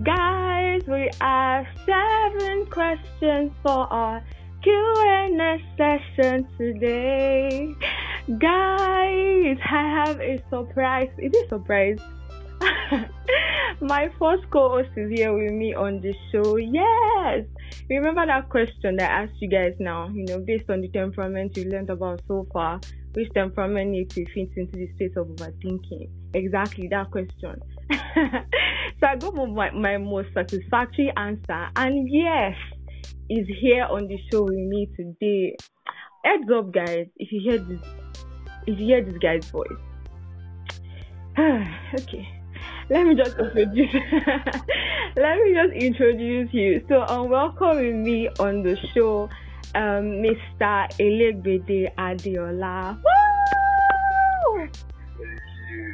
Guys, we have seven questions for our Q&A session today. Guys, I have a surprise. Is it a surprise? My first co-host is here with me on the show. Yes. Remember that question that I asked you guys now, you know, based on the temperament you learned about so far, which temperament needs to fit into the space of overthinking? Exactly that question. so I got my, my most satisfactory answer, and yes, is here on the show with me today. Heads up, guys, if you hear this, if you hear this guy's voice. okay let me just introduce let me just introduce you so um welcoming me on the show um mr elegbede adeola Woo!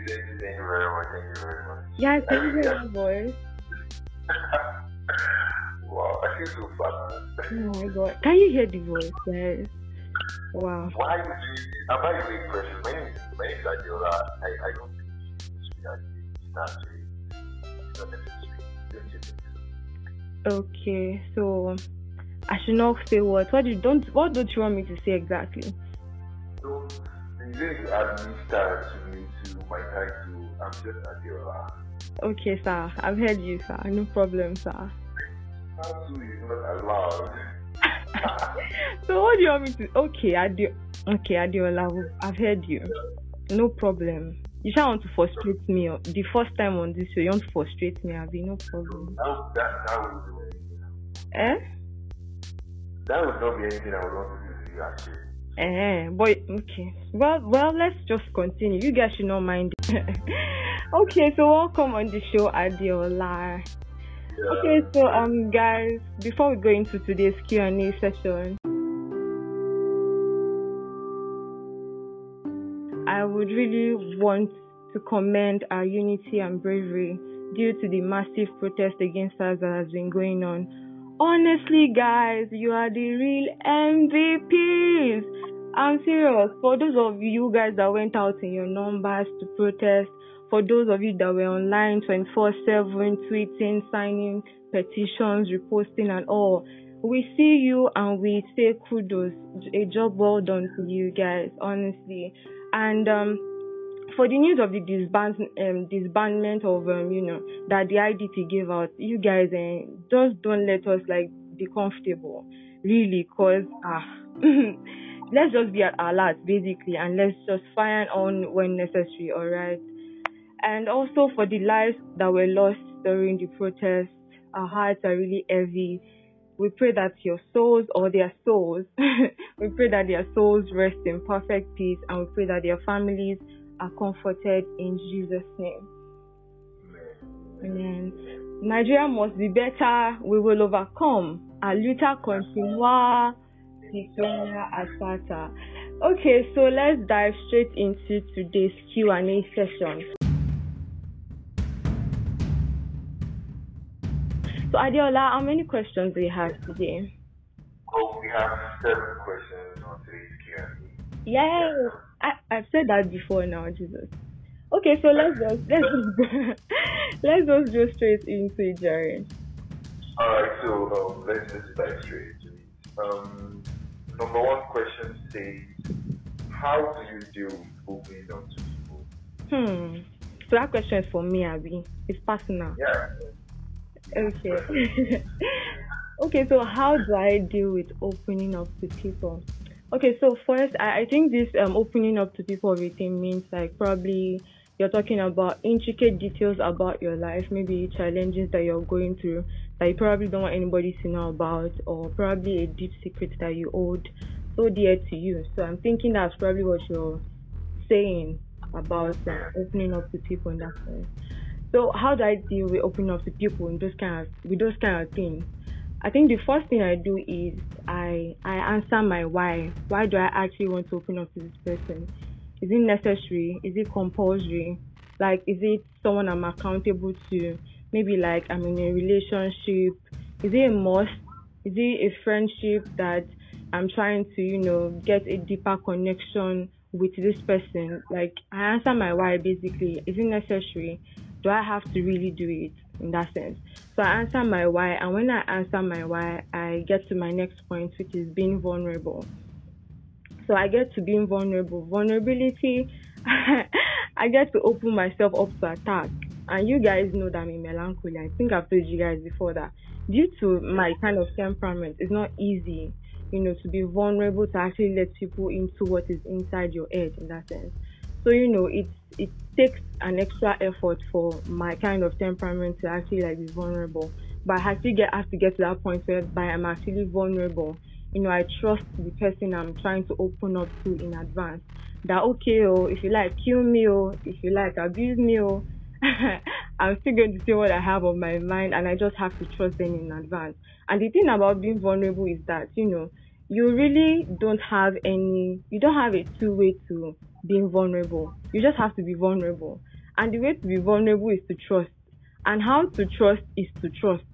Thank you, thank very much, thank you very much. yes can you hear my voice wow, I feel so oh my god can you hear the voice yes wow Why would you, I'm not even a question. My name is, my name is Adeola. I, I don't think it's not it's not necessary. Don't you think so? okay so i should not say what what do you don't what don't you want me to say exactly you didn't add me to my title. I'm just Adeola. okay sir i've heard you sir no problem sir Title is not allowed. so what do you want me to okay I do. okay Adeola I've heard you no problem you shall want to frustrate me the first time on this show you want to frustrate me Abi no problem That, that, that would do anything. eh That would not be anything I would want to do to you actually. Eh but okay well well let's just continue you guys should not mind okay so welcome on the show Adeola Yeah. okay so um guys before we go into today's Q&A session I would really want to commend our unity and bravery due to the massive protest against us that has been going on. Honestly, guys, you are the real MVPs. I'm serious. For those of you guys that went out in your numbers to protest, for those of you that were online 24 7, tweeting, signing petitions, reposting, and all, we see you and we say kudos. A job well done to you guys, honestly. And um, for the news of the disband, um, disbandment of um, you know that the IGP gave out, you guys eh, just don't let us like be comfortable, really, cause ah, let's just be at alert basically, and let's just fire on when necessary, all right. And also for the lives that were lost during the protest, our hearts are really heavy. We pray that your souls or their souls, we pray that their souls rest in perfect peace, and we pray that their families are comforted in Jesus' name. Amen. Nigeria must be better. We will overcome. A luta continua, victoria asata. Okay, so let's dive straight into today's Q&A session. So Adeola, how many questions do you have today? Well, we have seven questions on today's Q&A. Yes, I, I've said that before now, Jesus. Okay, so let's just let's just let's just go straight into it, Jerry. Alright, so um, let's just dive straight into it. Um, number one question says, how do you deal with opening up to people? Hmm. So that question is for me, Abby. It's personal. Yeah. Okay. okay, so how do I deal with opening up to people? Okay, so first, I, I think this um, opening up to people everything means like probably you're talking about intricate details about your life, maybe challenges that you're going through that you probably don't want anybody to know about, or probably a deep secret that you hold so dear to you. So I'm thinking that's probably what you're saying about uh, opening up to people in that sense. So how do I deal with opening up to people in those kind of with those kind of things? I think the first thing I do is I I answer my why. Why do I actually want to open up to this person? Is it necessary? Is it compulsory? Like is it someone I'm accountable to? Maybe like I'm in a relationship. Is it a must? Is it a friendship that I'm trying to, you know, get a deeper connection with this person? Like I answer my why basically. Is it necessary? do I have to really do it in that sense? So I answer my why, and when I answer my why, I get to my next point, which is being vulnerable. So I get to being vulnerable. Vulnerability, I get to open myself up to attack. And you guys know that I'm in melancholy. I think I've told you guys before that due to my kind of temperament, it's not easy, you know, to be vulnerable to actually let people into what is inside your head in that sense. So you know, it it takes an extra effort for my kind of temperament to actually like be vulnerable. But I actually get have to get to that point where I'm actually vulnerable. You know, I trust the person I'm trying to open up to in advance. That okay, oh, if you like kill me, oh, if you like abuse me, oh, I'm still going to say what I have on my mind, and I just have to trust them in advance. And the thing about being vulnerable is that you know you really don't have any, you don't have a two way to being vulnerable. You just have to be vulnerable. And the way to be vulnerable is to trust. And how to trust is to trust.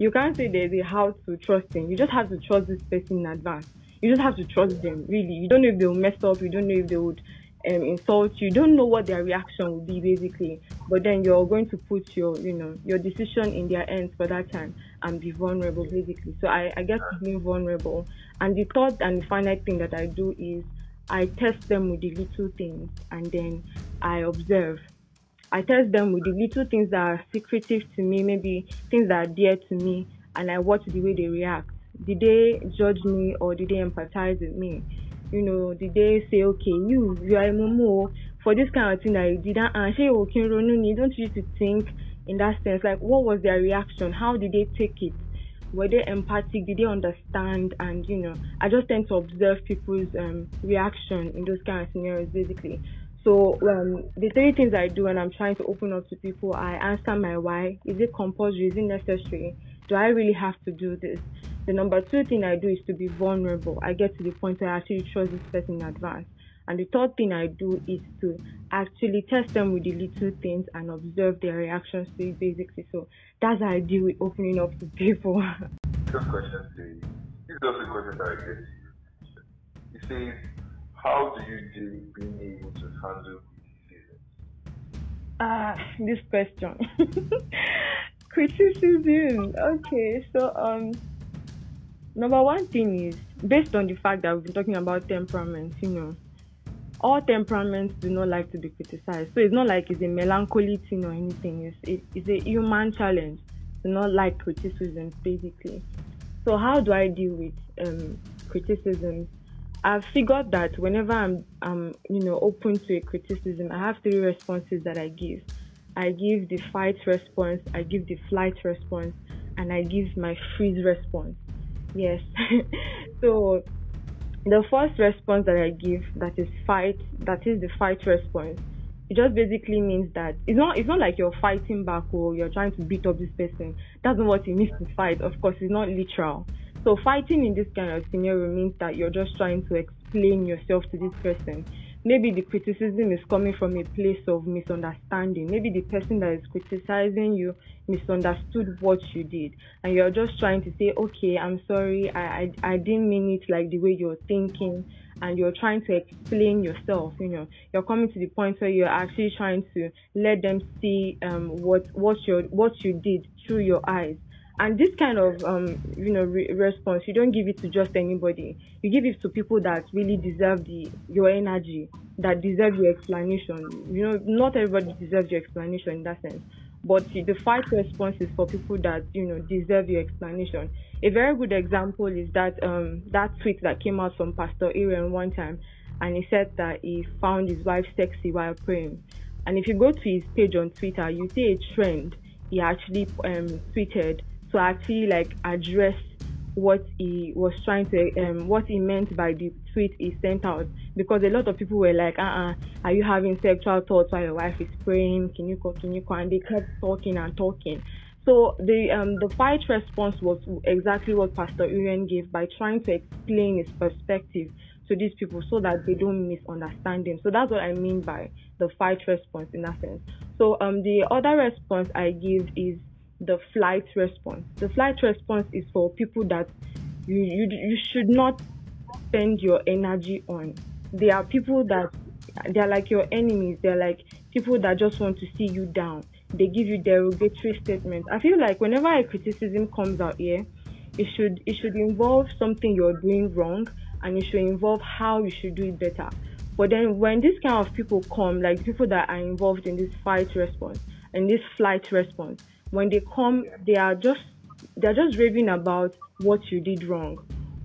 You can't say there's a how to trust them. You just have to trust this person in advance. You just have to trust them, really. You don't know if they'll mess up. You don't know if they would um, insult you. you don't know what their reaction will be basically but then you're going to put your you know your decision in their hands for that time and be vulnerable basically so i, I get to be vulnerable and the third and the final thing that i do is i test them with the little things and then i observe i test them with the little things that are secretive to me maybe things that are dear to me and i watch the way they react did they judge me or did they empathize with me you know, did they say, okay, you, you are a momo for this kind of thing that you didn't answer, you don't used to think in that sense, like what was their reaction? How did they take it? Were they empathic? Did they understand? And you know, I just tend to observe people's um, reaction in those kind of scenarios, basically. So um, the three things I do when I'm trying to open up to people, I answer my why. Is it compulsory? Is it necessary? Do I really have to do this? The number two thing I do is to be vulnerable. I get to the point where I actually trust this person in advance. And the third thing I do is to actually test them with the little things and observe their reactions to it basically. So that's how I deal with opening up to people. This question says, this is also a question that I get you. Says, how do you deal being able to handle criticism? Ah, this question. criticism. Okay, so um number one thing is based on the fact that we've been talking about temperaments, you know, all temperaments do not like to be criticized. So it's not like it's a melancholy thing or anything. It's it, it's a human challenge to not like criticism, basically. So how do I deal with um, criticism? I've figured that whenever I'm, I'm, you know, open to a criticism, I have three responses that I give. I give the fight response, I give the flight response, and I give my freeze response. Yes. so the first response that I give that is fight that is the fight response. It just basically means that it's not it's not like you're fighting back or you're trying to beat up this person. That's not what it means to fight. Of course it's not literal. So fighting in this kind of scenario means that you're just trying to explain yourself to this person maybe the criticism is coming from a place of misunderstanding. Maybe the person that is criticizing you misunderstood what you did, and you're just trying to say, "Okay, I'm sorry, I I, I didn't mean it like the way you're thinking." And you're trying to explain yourself. You know, you're coming to the point where you're actually trying to let them see um, what what you what you did through your eyes and this kind of um, you know re- response you don't give it to just anybody. You give it to people that really deserve the your energy that deserve your explanation. You know not everybody deserves your explanation in that sense. But the fight response is for people that you know deserve your explanation. A very good example is that um that tweet that came out from pastor aaron one time and he said that he found his wife sexy while praying. And if you go to his page on twitter you see a trend. He actually um, tweeted to actually like address what he was trying to um what he meant by the tweet he sent out. Because a lot of people were like uh-uh are you having sexual thoughts while your wife is praying? Can you go can you go? And they kept talking and talking. So the um the fight response was exactly what pastor urian gave by trying to explain his perspective to these people so that they don't misunderstand him. So that's what i mean by the fight response in that sense. So um the other response i give is the flight response. The flight response is for people that you, you, you should not spend your energy on. They are people that they're like your enemies. They're like people that just want to see you down. they give you derogatory statements. I feel like whenever a criticism comes out here, it should it should involve something you're doing wrong and it should involve how you should do it better. But then when these kind of people come, like people that are involved in this fight response and this flight response, when they come, they are just they're just raving about what you did wrong,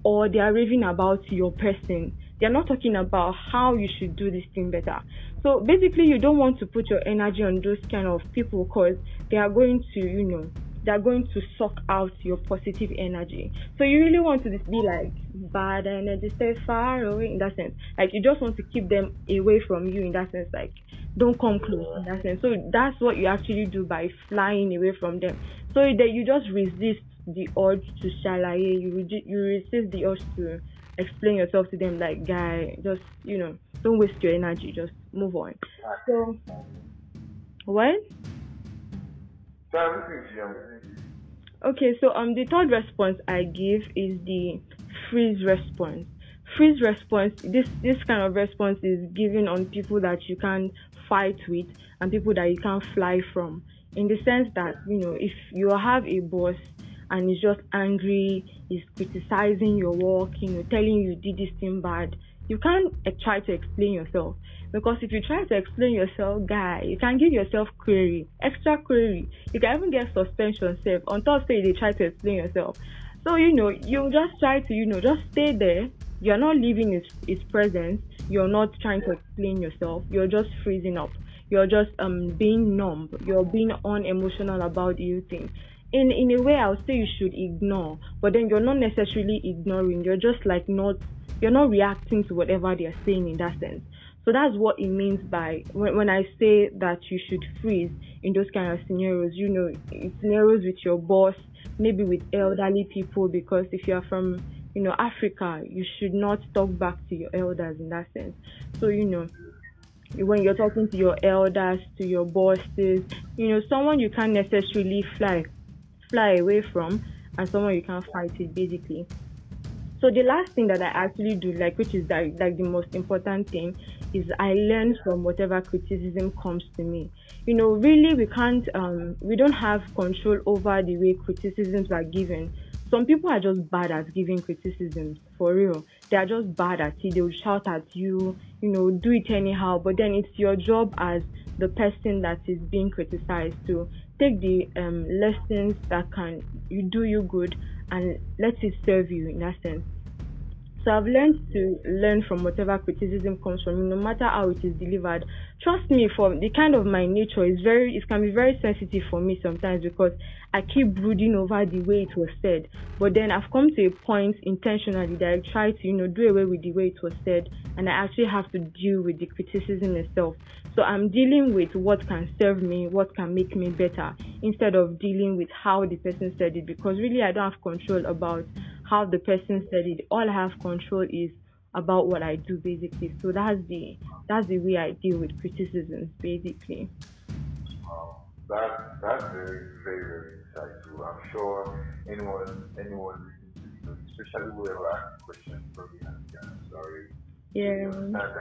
or they are raving about your person. They're not talking about how you should do this thing better. So basically, you don't want to put your energy on those kind of people because they are going to, you know, they're going to suck out your positive energy. So you really want to be like bad energy, stay far away in that sense. Like you just want to keep them away from you in that sense. Like don't come close in that sense. So that's what you actually do by flying away from them. So that you just resist the urge to shalaye. You re- you resist the urge to explain yourself to them. Like guy, just you know, don't waste your energy. Just move on. So what? Okay, so um, the third response I give is the freeze response. Freeze response. This this kind of response is given on people that you can fight with and people that you can't fly from. In the sense that you know, if you have a boss and he's just angry, he's criticizing your work, you know, telling you did this thing bad, you can't uh, try to explain yourself because if you try to explain yourself, guy, you can give yourself query, extra query. You can even get suspension safe. On top say they try to explain yourself. So you know, you just try to, you know, just stay there. You're not leaving his his presence. You're not trying to explain yourself. You're just freezing up. You're just um being numb. You're being unemotional about the thing. In in a way, I would say you should ignore, but then you're not necessarily ignoring. You're just like not you're not reacting to whatever they're saying in that sense. So that's what it means by when, when I say that you should freeze in those kind of scenarios. You know, scenarios with your boss, maybe with elderly people, because if you are from, you know, Africa, you should not talk back to your elders in that sense. So, you know, when you're talking to your elders, to your bosses, you know, someone you can't necessarily fly, fly away from, and someone you can't fight it basically. So the last thing that I actually do, like which is like, like the most important thing, is I learn from whatever criticism comes to me. You know, really we can't um we don't have control over the way criticisms are given. Some people are just bad at giving criticism for real. They are just bad at it. They will shout at you, you know, do it anyhow. But then it's your job as the person that is being criticized to take the um, lessons that can you do you good and let it serve you in that sense. So I've learned to learn from whatever criticism comes from me, no matter how it is delivered. Trust me, for the kind of my nature is very, it can be very sensitive for me sometimes because I keep brooding over the way it was said. But then I've come to a point intentionally that I try to, you know, do away with the way it was said, and I actually have to deal with the criticism itself. So I'm dealing with what can serve me, what can make me better, instead of dealing with how the person said it, because really I don't have control about how the person said it. All I have control is about what I do basically. So that's the that's the way I deal with criticisms basically. Wow, that that's very very very insightful. I'm sure anyone anyone especially whoever asked the question probably has the answer. Yeah. That,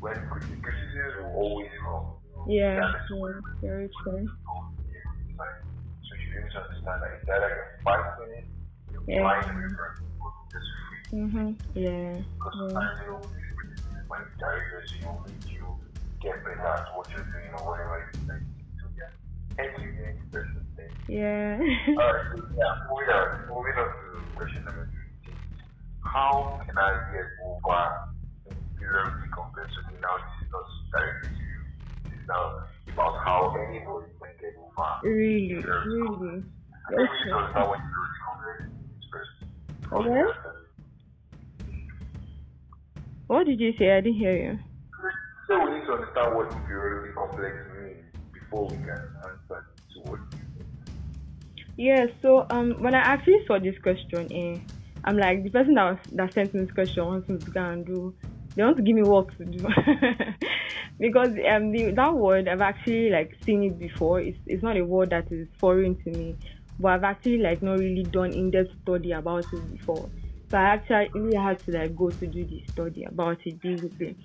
when criticisms will always come. Yeah, yeah, very true. So you need to understand that it's either you're fighting it yeah. Mm-hmm. Yeah. Because sometimes you know, when you directors, you know, you get better at what you're doing or whatever you like to get. Anything, person thing. Yeah. Alright, so yeah, moving on, moving on to question number two. How can I get over inferiority compared to me? Now, this is not directly to you. This is now about how anybody can get over. Really, really. Okay. What? What did you say? I didn't hear you. So we need to understand what inferiority complex means before we can answer to what Yeah, so um when I actually saw this question, eh, I'm like the person that was, that sent me this question wants me to go and do they want to give me work to do because um the, that word I've actually like seen it before. It's it's not a word that is foreign to me but I've actually like not really done in-depth study about it before. So I actually had to like go to do the study about it basically.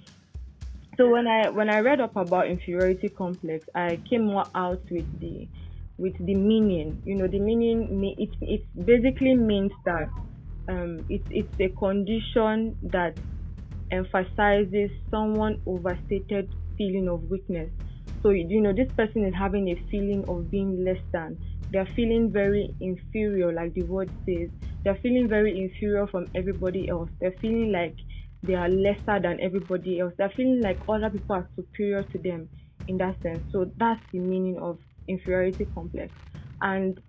So when I when I read up about inferiority complex, I came more out with the with the meaning. You know, the meaning it it basically means that um, it's it's a condition that emphasizes someone overstated feeling of weakness. So you know this person is having a feeling of being less than. They're feeling very inferior, like the word says. They're feeling very inferior from everybody else. They're feeling like they are lesser than everybody else. They're feeling like other people are superior to them in that sense. So that's the meaning of inferiority complex. And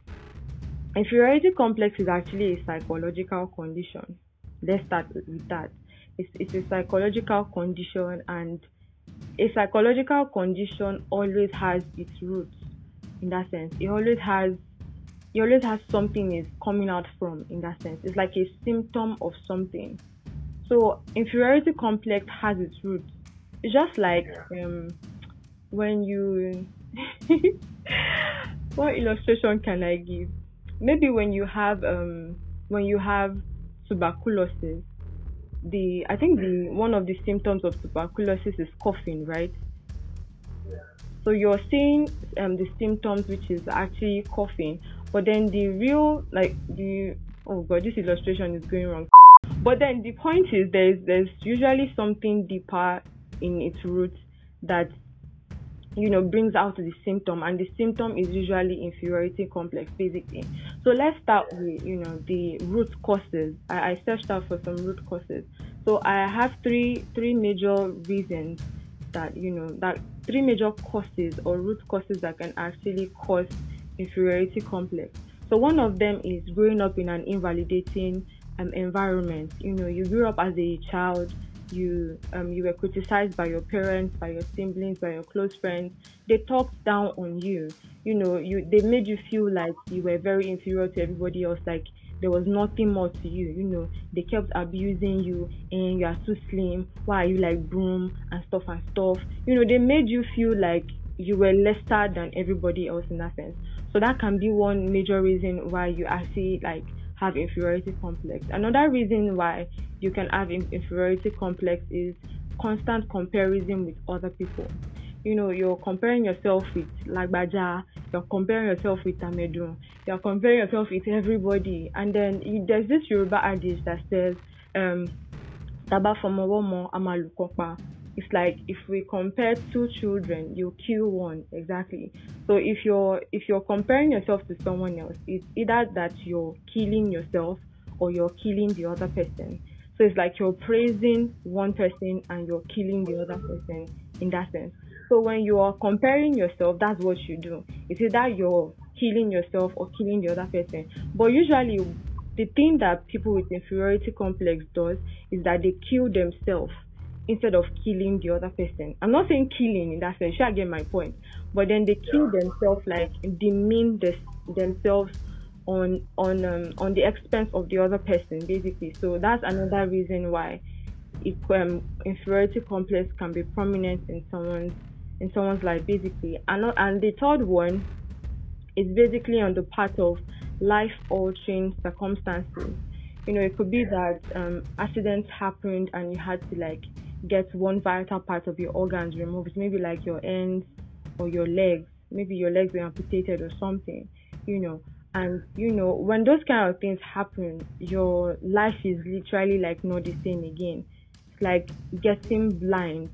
inferiority complex is actually a psychological condition. Let's start with that. It's, it's a psychological condition, and a psychological condition always has its roots in that sense. It always has it always has something is coming out from in that sense. It's like a symptom of something. So inferiority complex has its roots. It's just like um, when you what illustration can I give? Maybe when you have um when you have tuberculosis, the I think the one of the symptoms of tuberculosis is coughing, right? So you're seeing um the symptoms which is actually coughing, but then the real like the oh god this illustration is going wrong. But then the point is there's there's usually something deeper in its roots that you know brings out the symptom and the symptom is usually inferiority complex basically. So let's start with you know the root causes. I, I searched out for some root causes. So i have three three major reasons that you know that three major causes or root causes that can actually cause inferiority complex so one of them is growing up in an invalidating um, environment you know you grew up as a child you um, you were criticized by your parents, by your siblings, by your close friends. They talked down on you. You know, you they made you feel like you were very inferior to everybody else. Like there was nothing more to you. You know, they kept abusing you, and you are too slim. Why are you like broom and stuff and stuff? You know, they made you feel like you were lesser than everybody else in that sense. So that can be one major reason why you actually like have inferiority complex. Another reason why you can have inferiority complex is constant comparison with other people. You know, you're comparing yourself with Lagbaja, you're comparing yourself with Tamedu, you're comparing yourself with everybody. And then you, there's this Yoruba adage that says, um, Taba Fomowomo Amalukopa it's like if we compare two children you kill one. Exactly. So if you're if you're comparing yourself to someone else it's either that you're killing yourself or you're killing the other person. So it's like you're praising one person and you're killing the other person in that sense so when you are comparing yourself that's what you do it's either you're killing yourself or killing the other person but usually the thing that people with inferiority complex does is that they kill themselves instead of killing the other person. I'm not saying killing in that sense, I get my point. But then they kill themselves like demean this, themselves on on um, on the expense of the other person basically. So that's another reason why it, um, inferiority complex can be prominent in someone's in someone's life basically. And and the third one is basically on the part of life altering circumstances. You know, it could be that um, accidents happened and you had to like get one vital part of your organs removed, maybe like your hands or your legs, maybe your legs were amputated or something, you know. And you know, when those kind of things happen, your life is literally like not the same again. It's like getting blind.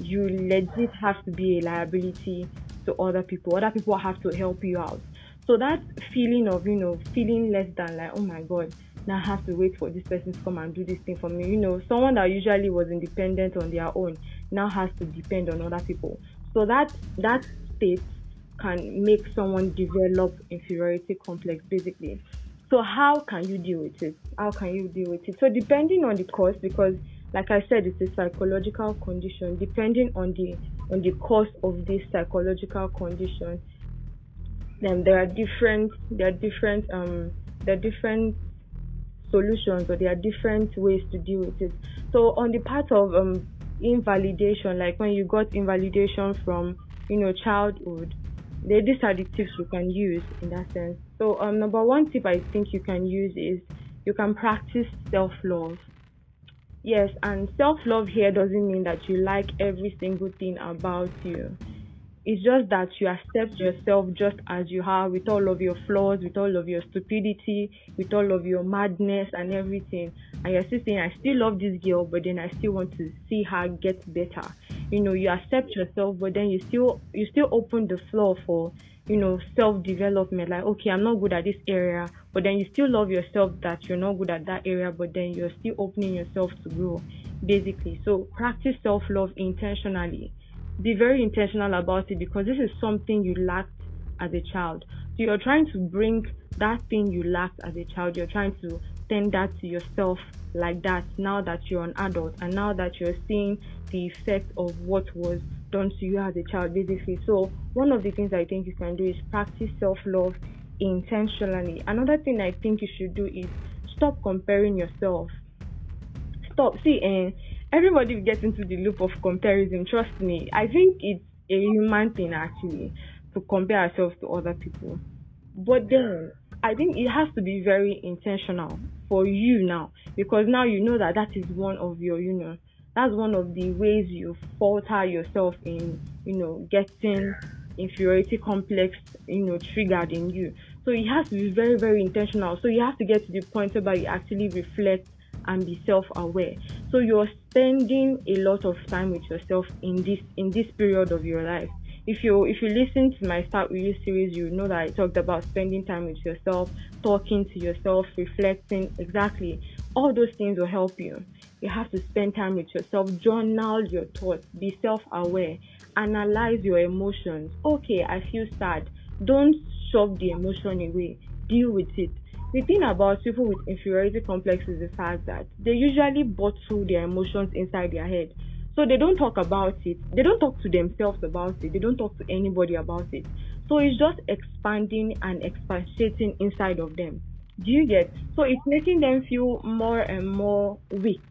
You legit have to be a liability to other people. Other people have to help you out. So that feeling of, you know, feeling less than like, oh my god, now have to wait for this person to come and do this thing for me. You know, someone that usually was independent on their own now has to depend on other people. So that that state can make someone develop inferiority complex basically. So how can you deal with it? How can you deal with it? So depending on the cause, because like I said, it's a psychological condition. Depending on the on the cause of this psychological condition, then there are different there are different um there are different solutions or there are different ways to deal with it. So on the part of um, invalidation, like when you got invalidation from you know childhood, these are the tips you can use in that sense. So um, number one tip I think you can use is you can practice self love. Yes, and self love here doesn't mean that you like every single thing about you. It's just that you accept yourself just as you are, with all of your flaws, with all of your stupidity, with all of your madness and everything. And you're still saying, I still love this girl, but then I still want to see her get better. You know, you accept yourself, but then you still you still open the floor for you know self development. Like, okay, I'm not good at this area, but then you still love yourself that you're not good at that area, but then you're still opening yourself to grow, basically. So practice self love intentionally be very intentional about it because this is something you lacked as a child. So you're trying to bring that thing you lacked as a child, you're trying to send that to yourself like that now that you're an adult and now that you're seeing the effect of what was done to you as a child, basically. So, one of the things I think you can do is practice self love intentionally. Another thing I think you should do is stop comparing yourself. Stop. See, and everybody gets into the loop of comparison. Trust me, I think it's a human thing actually to compare ourselves to other people. But then I think it has to be very intentional for you now because now you know that that is one of your, you know, that's one of the ways you falter yourself in, you know, getting inferiority complex, you know, triggered in you. So it has to be very, very intentional. So you have to get to the point where you actually reflect and be self-aware. So you're spending a lot of time with yourself in this in this period of your life. If you if you listen to my start with you series you know that i talked about spending time with yourself talking to yourself reflecting. Exactly. All those things will help you. You have to spend time with yourself journal your thoughts be self-aware analyze your emotions. Okay i feel sad. Don't shove the emotion away deal with it the thing about people with inferiority complex is the fact that they usually bottle their emotions inside their head. So they don't talk about it. They don't talk to themselves about it. They don't talk to anybody about it. So it's just expanding and expatiating inside of them. Do you get? So it's making them feel more and more weak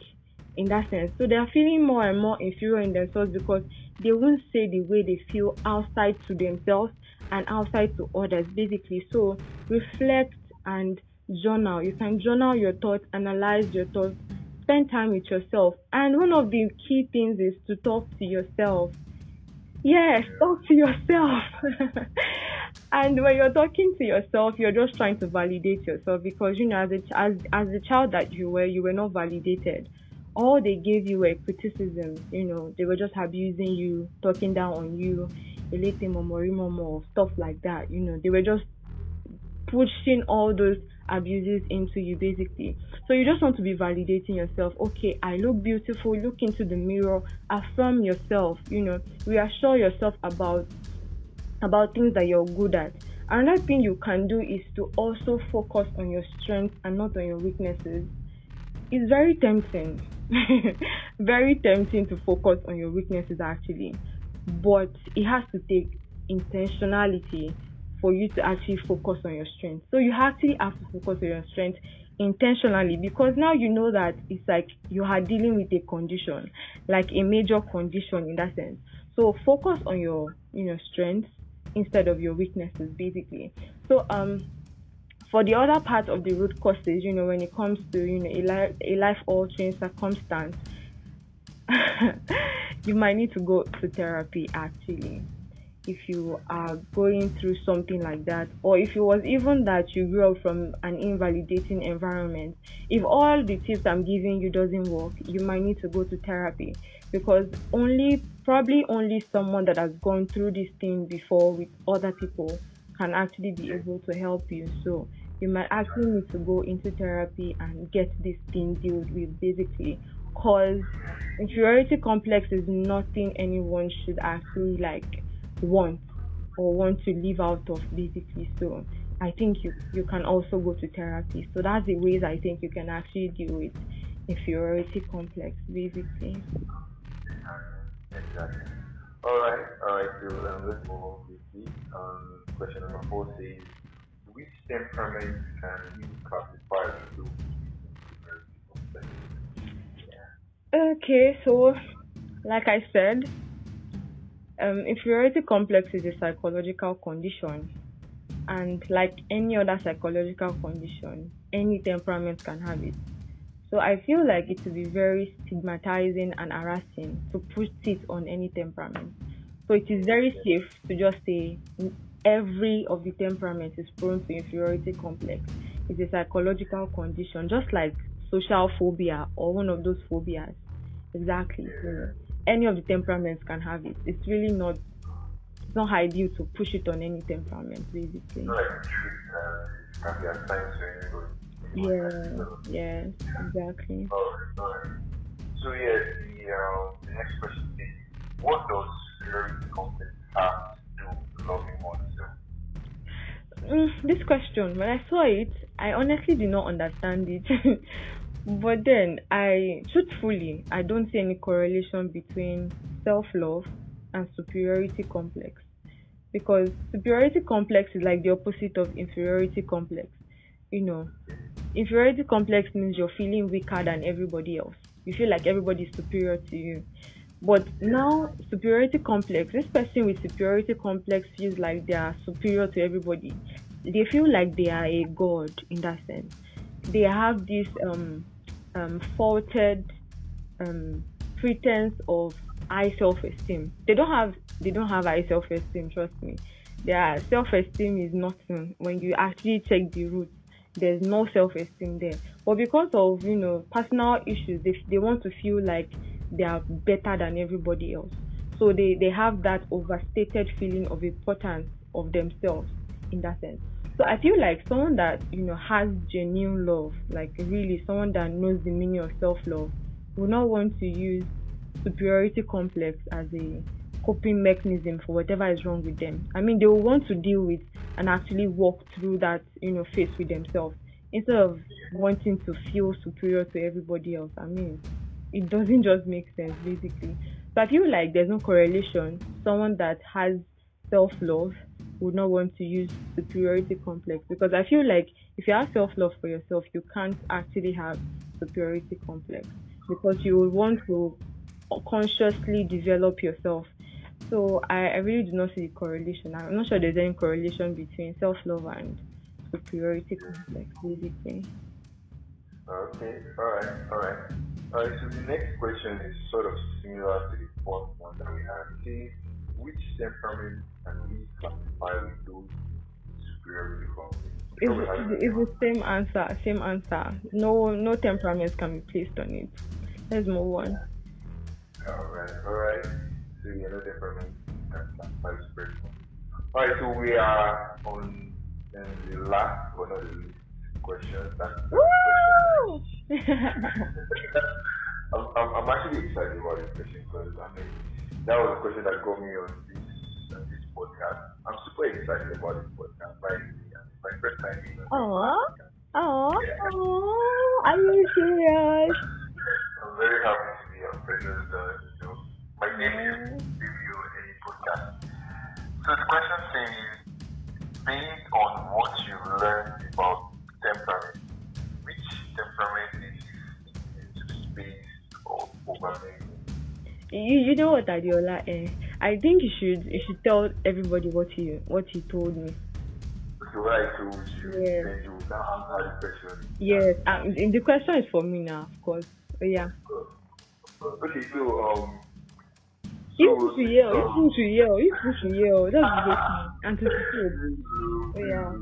in that sense. So they are feeling more and more inferior in themselves because they won't say the way they feel outside to themselves and outside to others, basically. So reflect and journal. You can journal your thoughts, analyze your thoughts, spend time with yourself. And one of the key things is to talk to yourself. Yes, talk to yourself. and when you're talking to yourself, you're just trying to validate yourself because you know, as a as as the child that you were, you were not validated. All they gave you were criticism. You know, they were just abusing you, talking down on you, stuff like that. You know, they were just pushing all those abuses into you basically. So you just want to be validating yourself. Okay, I look beautiful. Look into the mirror. Affirm yourself. You know, reassure yourself about about things that you're good at. Another thing you can do is to also focus on your strengths and not on your weaknesses. It's very tempting. very tempting to focus on your weaknesses actually. But it has to take intentionality for you to actually focus on your strength. So you actually have to focus on your strength intentionally because now you know that it's like you are dealing with a condition, like a major condition in that sense. So focus on your you know strengths instead of your weaknesses basically. So um for the other part of the root causes, you know, when it comes to you know a life a life altering circumstance, you might need to go to therapy actually if you are going through something like that, or if it was even that you grew up from an invalidating environment, if all the tips I'm giving you doesn't work, you might need to go to therapy because only probably only someone that has gone through this thing before with other people can actually be able to help you. So you might actually need to go into therapy and get this thing dealt with basically because inferiority complex is nothing anyone should actually like want or want to live out of basically. So i think you you can also go to therapy. So that's the ways i think you can actually deal with inferiority complex basically. Exactly. All right all right so um, let's move on quickly. Um question number four says which temperament can you classify into okay so like i said um, inferiority complex is a psychological condition, and like any other psychological condition, any temperament can have it. So I feel like it would be very stigmatizing and harassing to put it on any temperament. So it is very safe to just say every of the temperaments is prone to inferiority complex. It's a psychological condition, just like social phobia or one of those phobias. Exactly. So any of the temperaments can have it. It's really not it's not ideal to push it on any temperament basically. Like, can be assigned. Yeah, exactly. So yeah, the, um, the next question is, what does superiority complex have to do loving oneself? Mm, this question, when I saw it, I honestly did not understand it. but then, I truthfully, I don't see any correlation between self-love and superiority complex because superiority complex is like the opposite of inferiority complex. You know, inferiority complex means you're feeling weaker than everybody else. You feel like everybody is superior to you. But now, superiority complex, this person with superiority complex feels like they are superior to everybody. They feel like they are a god in that sense. They have this um, um, faulted um, pretense of high self-esteem. They don't have they don't have high self-esteem. Trust me. Their self-esteem is nothing when you actually check the roots there's no self-esteem there but because of you know personal issues they, they want to feel like they are better than everybody else so they they have that overstated feeling of importance of themselves in that sense so i feel like someone that you know has genuine love like really someone that knows the meaning of self-love will not want to use superiority complex as a coping mechanism for whatever is wrong with them. I mean, they will want to deal with and actually walk through that, you know, face with themselves instead of wanting to feel superior to everybody else. I mean, it doesn't just make sense, basically. So I feel like there's no correlation. Someone that has self love would not want to use superiority complex because I feel like if you have self love for yourself, you can't actually have superiority complex because you will want to consciously develop yourself so I, I really do not see the correlation. I'm not sure there's any correlation between self love and superiority complex, basically. Okay, alright, alright. Alright, so the next question is sort of similar to the fourth one that we had. Which temperament can we classify those superiority complex? It's, it's the same answer, same answer. No no temperaments can be placed on it. Let's move on. Alright, alright so you know different my spiritual. Alright, so we are on um, the last but not the least question. That's Woo! I'm, I'm, I'm actually excited about this question because I mean that was a question that got me on this on this podcast. I'm super excited about this podcast. My first time being on Aww. Aww. Are you serious? I'm very happy to be on President uh, my name is Review Any Podcast. So the question says, based on what you learned about temperament, which temperament is into space of? You, you know what Adeola eh? I think you should you should tell everybody what he what he told me. So what I told you, yes. then you now answer the question. Yes, um, the question is for me now, of course. But yeah. Okay, so um If you yell, if you yell, if you yell, that's the thing. Anticipate. Oh, yeah.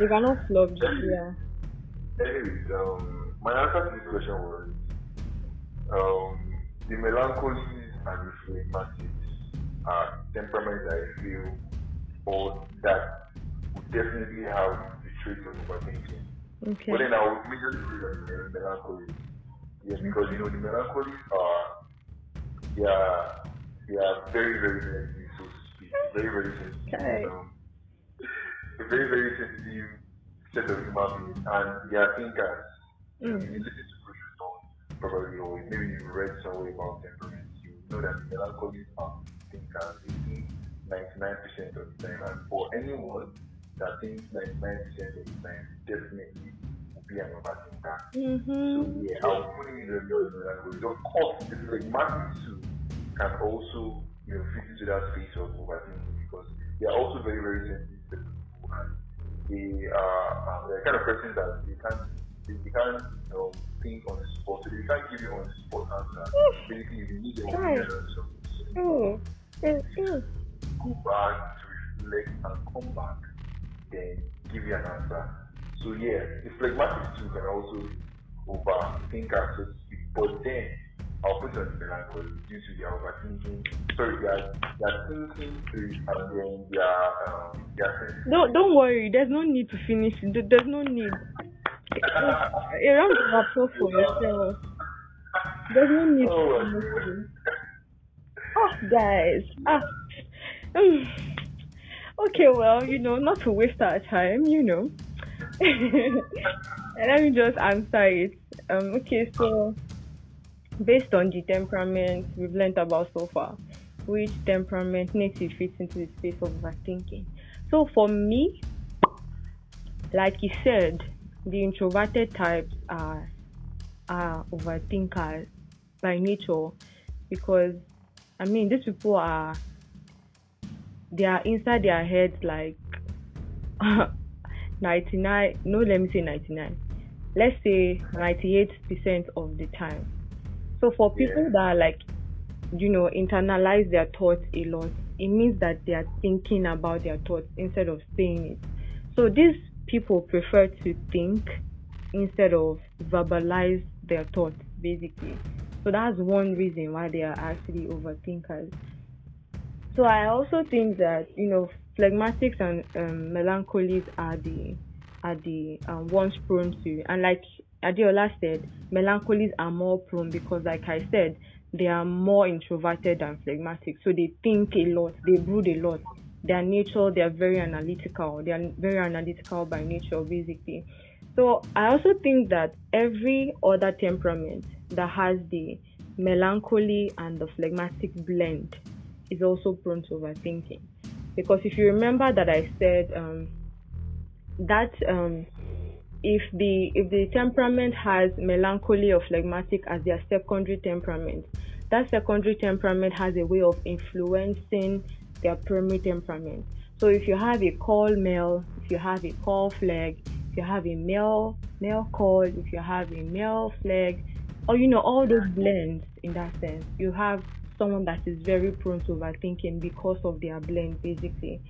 You cannot flop, yeah. Anyways, um, my answer to this question was um, the melancholies and the phlegmatics are temperaments I feel or that would definitely have the traits of overthinking. Okay. But then I would majorly say that melancholy Yes, because you know the melancholies are they are they are very very sensitive, so to speak. Very very sensitive. Okay. Um, a very very sensitive set of human beings, and they are thinkers. Mm. You listen to Bruce Stone, probably, or maybe you read somewhere about temperament. You know that melancholies are thinkers. They think 99% of the time, and for anyone that thinks 99% of the time, definitely be an overthinker. Mm-hmm. So yeah, I'll put it in the language. Of course, it's like Matthew too can also you know fit into that space of overthinking because they are also very very sensitive people and they are um, the kind of person that they can't they, they can't you know think on the spot, so they can't give you on the spot answer. Basically, you need your Right. opinion. So Mm. Mm, go back to reflect and come back, then give you an answer. So yeah, the phlegmatic too can also overthink so to speak. But then I'll put it on the melancholy due to their overthinking. Sorry, their their thinking is and then their um their Don't don't worry. There's no need to finish. There- There's no need. Of applause for yourself. There's no need Oh, to my finish. Oh, guys. Ah. Mm. Okay, well, you know, not to waste our time, you know. and let me just answer it. Um, okay, so based on the temperament we've learned about so far, which temperament native fits into the space of overthinking. So for me, like you said, the introverted types are are overthinkers by nature because I mean these people are they are inside their heads like 99 no let me say 99 let's say 98% of the time. So for people Yeah. that are like you know internalize their thoughts a lot it means that they are thinking about their thoughts instead of saying it. So these people prefer to think instead of verbalize their thoughts basically. So that's one reason why they are actually overthinkers. So i also think that you know phlegmatics and um, melancholies are the are the um, ones prone to and like Adeola said melancholies are more prone because like i said they are more introverted than phlegmatic so they think a lot they brood a lot their nature they are very analytical. They are very analytical by nature basically. So i also think that every other temperament that has the melancholy and the phlegmatic blend is also prone to overthinking. Because if you remember that i said um, that um, if the if the temperament has melancholy or phlegmatic as their secondary temperament that secondary temperament has a way of influencing their primary temperament so if you have a call male if you have a call flag, if you have a male male call if you have a male flag, or you know all those blends in that sense you have someone that is very prone to overthinking because of their blend basically.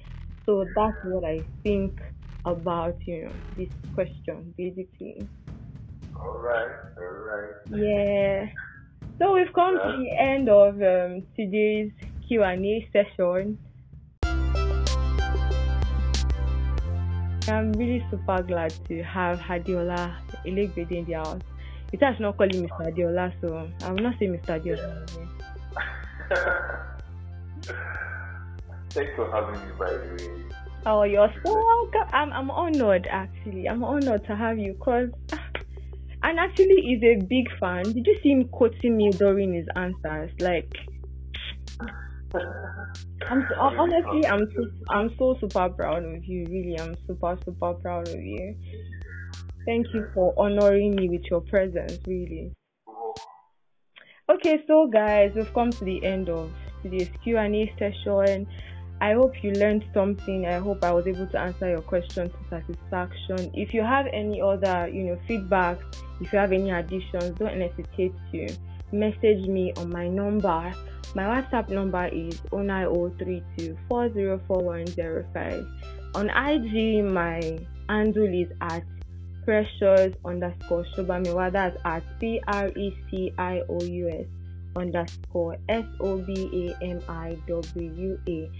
So that's what i think about you know this question basically. Alright, alright. yeah. So we've come to the end of um, today's q&a session i'm really super glad to have hadiola Elegbede in the house you should not call him mr Adeola so i will not say mr Adeola. Thanks for having me by the way. Oh, you're so welcome. I'm, I'm honored, actually. I'm honored to have you because, and actually, he's a big fan. Did you see him quoting me during his answers? Like, I'm so, honestly, I'm so, I'm so super proud of you. Really, I'm super, super proud of you. Thank you for honoring me with your presence. Really. Okay, so guys, we've come to the end of today's Q&A session. I hope you learned something. I hope I was able to answer your question to satisfaction. If you have any other, you know, feedback, if you have any additions, don't hesitate to message me on my number. My WhatsApp number is 09032404105. On IG, my handle is at precious underscore Sobamiwa. That's at P R E C I O U S underscore S O B A M I W A.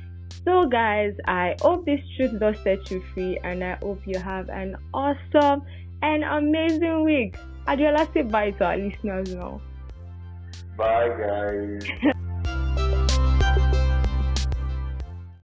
So, guys, I hope this truth does set you free, and I hope you have an awesome and amazing week. Adeola, say bye to our listeners now. Bye guys.